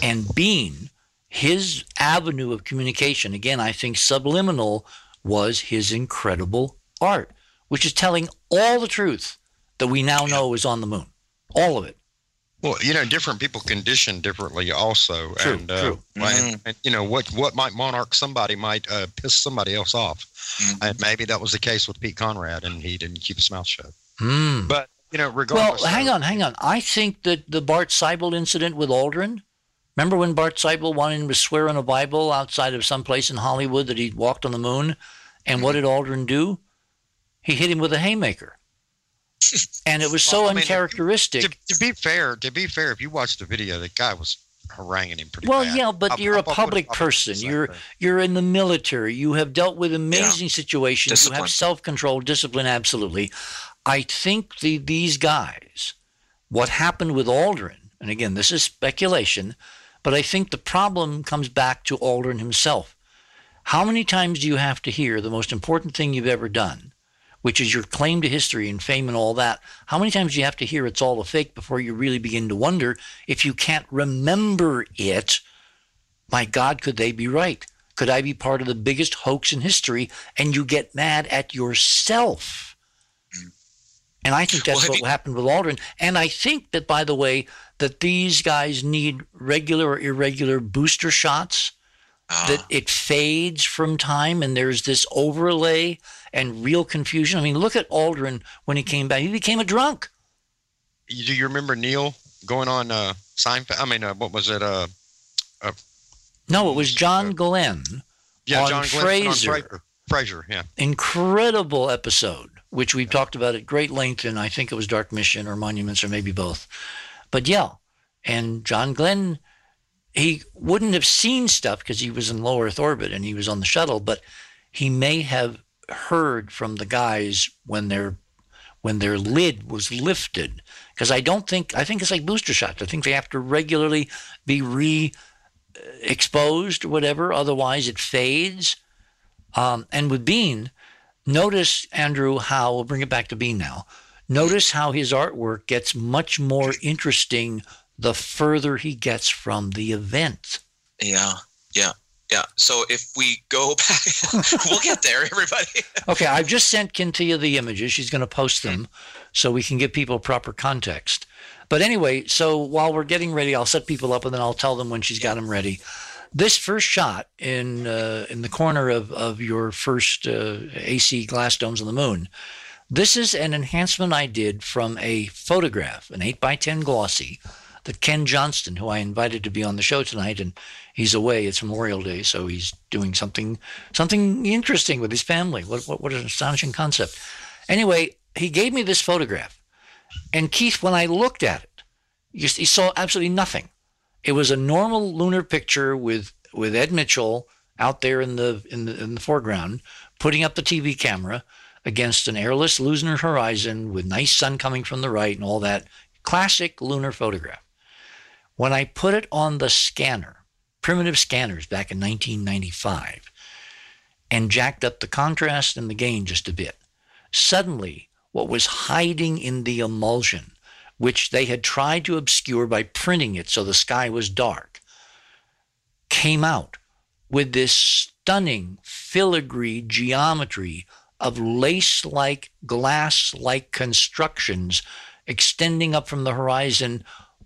And Bean, his avenue of communication, again, I think subliminal was his incredible art, which is telling all the truth that we now know is on the moon all of it. Well, you know, different people condition differently, also, True, and, uh, true. and- Mhm. and, you know what what might monarch somebody might uh, piss somebody else off, Mhm. and maybe that was the case with Pete Conrad, and he didn't keep his mouth shut. Hmm. But you know, regardless. Well, hang of- on, hang on. I think that the Bart Sibrel incident with Aldrin. Remember when Bart Sibrel wanted him to swear on a Bible outside of some place in Hollywood that he'd walked on the moon? And what did Aldrin do? He hit him with a haymaker. And it was so Well, I mean, uncharacteristic. To, to be fair, to be fair, if you watch the video, the guy was haranguing him pretty Well, bad. yeah, but I'll- you're a I'll public person. You're thing. you're in the military. You have dealt with amazing situations. You have self-control, discipline, absolutely. I think the, these guys, what happened with Aldrin, and again, this is speculation, but I think the problem comes back to Aldrin himself. How many times do you have to hear the most important thing you've ever done, which is your claim to history and fame and all that? How many times do you have to hear it's all a fake before you really begin to wonder if you can't remember it? My God, could they be right? Could I be part of the biggest hoax in history? And you get mad at yourself. And I think that's Well, what you- happened with Aldrin. And I think that, by the way, that these guys need regular or irregular booster shots Ah. that it fades from time and there's this overlay and real confusion. I mean, look at Aldrin when he came back. He became a drunk. You- do you remember Neil going on uh, Seinfeld? I mean, uh, what was it? Uh, No, it was John Glenn. yeah, On John Glenn Frasier. Frasier, yeah. Incredible episode, which we've talked about at great length and I think it was Dark Mission or Monuments or maybe both. But yeah, and John Glenn, he wouldn't have seen stuff because he was in low Earth orbit and he was on the shuttle, but he may have heard from the guys when their when their lid was lifted because I don't think I think it's like booster shots. I think they have to regularly be re exposed or whatever, otherwise it fades. Um, and with Bean, notice Andrew how we'll bring it back to Bean now. Notice how his artwork gets much more interesting the further he gets from the event. Yeah, yeah, yeah. So if we go back, we'll get there, everybody. Okay, I've just sent Kynthia the images. She's going to post them mm. so we can give people proper context. But anyway, so while we're getting ready, I'll set people up and then I'll tell them when she's got them ready. This first shot in uh, in the corner of, of your first uh, AC glass domes on the moon, this is an enhancement I did from a photograph, an 8 by 10 glossy, that Ken Johnston, who I invited to be on the show tonight, and he's away. It's Memorial Day, so he's doing something something interesting with his family. What what, what an astonishing concept! Anyway, he gave me this photograph, and Keith, when I looked at it, you, you saw absolutely nothing. It was a normal lunar picture with with Ed Mitchell out there in the in the in the foreground, putting up the TV camera against an airless lunar horizon with nice sun coming from the right and all that. Classic lunar photograph. When I put it on the scanner, primitive scanners back in 1995, and jacked up the contrast and the gain just a bit, suddenly what was hiding in the emulsion, which they had tried to obscure by printing it so the sky was dark, came out with this stunning filigree geometry of lace like, glass like constructions extending up from the horizon,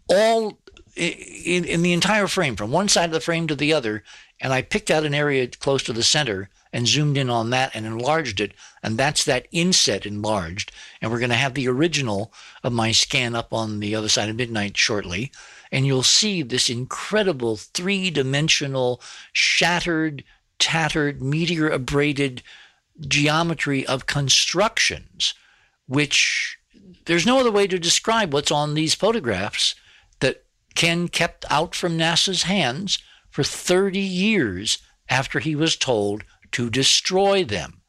all in, in the entire frame, from one side of the frame to the other. And I picked out an area close to the center and zoomed in on that and enlarged it. And that's that inset enlarged. And we're going to have the original of my scan up on the other side of midnight shortly. And you'll see this incredible three dimensional, shattered, tattered, meteor abraded geometry of constructions, which there's no other way to describe what's on these photographs that Ken kept out from NASA's hands for 30 years after he was told to destroy them.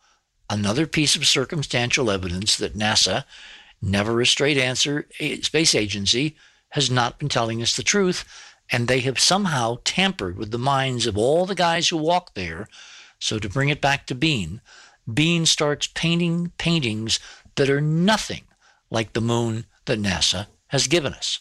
Another piece of circumstantial evidence that NASA Never a straight answer. Space agency has not been telling us the truth, and they have somehow tampered with the minds of all the guys who walk there. So to bring it back to Bean, Bean starts painting paintings that are nothing like the moon that NASA has given us.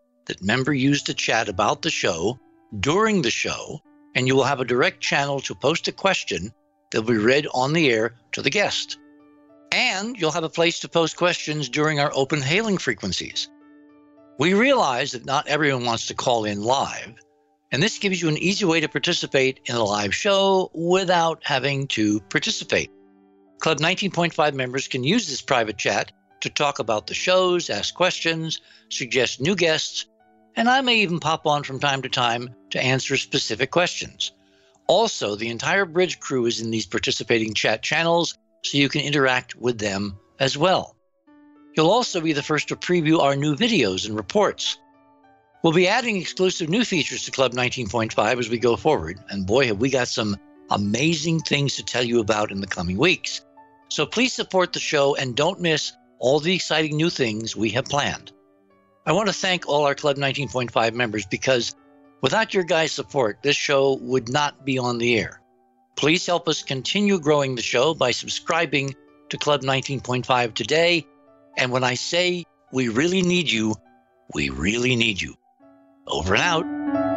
that member use to chat about the show during the show, and you will have a direct channel to post a question that will be read on the air to the guest. And you'll have a place to post questions during our open hailing frequencies. We realize that not everyone wants to call in live, and this gives you an easy way to participate in a live show without having to participate. Club 19.5 members can use this private chat to talk about the shows, ask questions, suggest new guests, and I may even pop on from time to time to answer specific questions. Also, the entire bridge crew is in these participating chat channels, so you can interact with them as well. You'll also be the first to preview our new videos and reports. We'll be adding exclusive new features to Club 19.5 as we go forward, and boy, have we got some amazing things to tell you about in the coming weeks. So please support the show and don't miss all the exciting new things we have planned. I want to thank all our Club 19.5 members because without your guys' support, this show would not be on the air. Please help us continue growing the show by subscribing to Club 19.5 today. And when I say we really need you, we really need you. Over and out.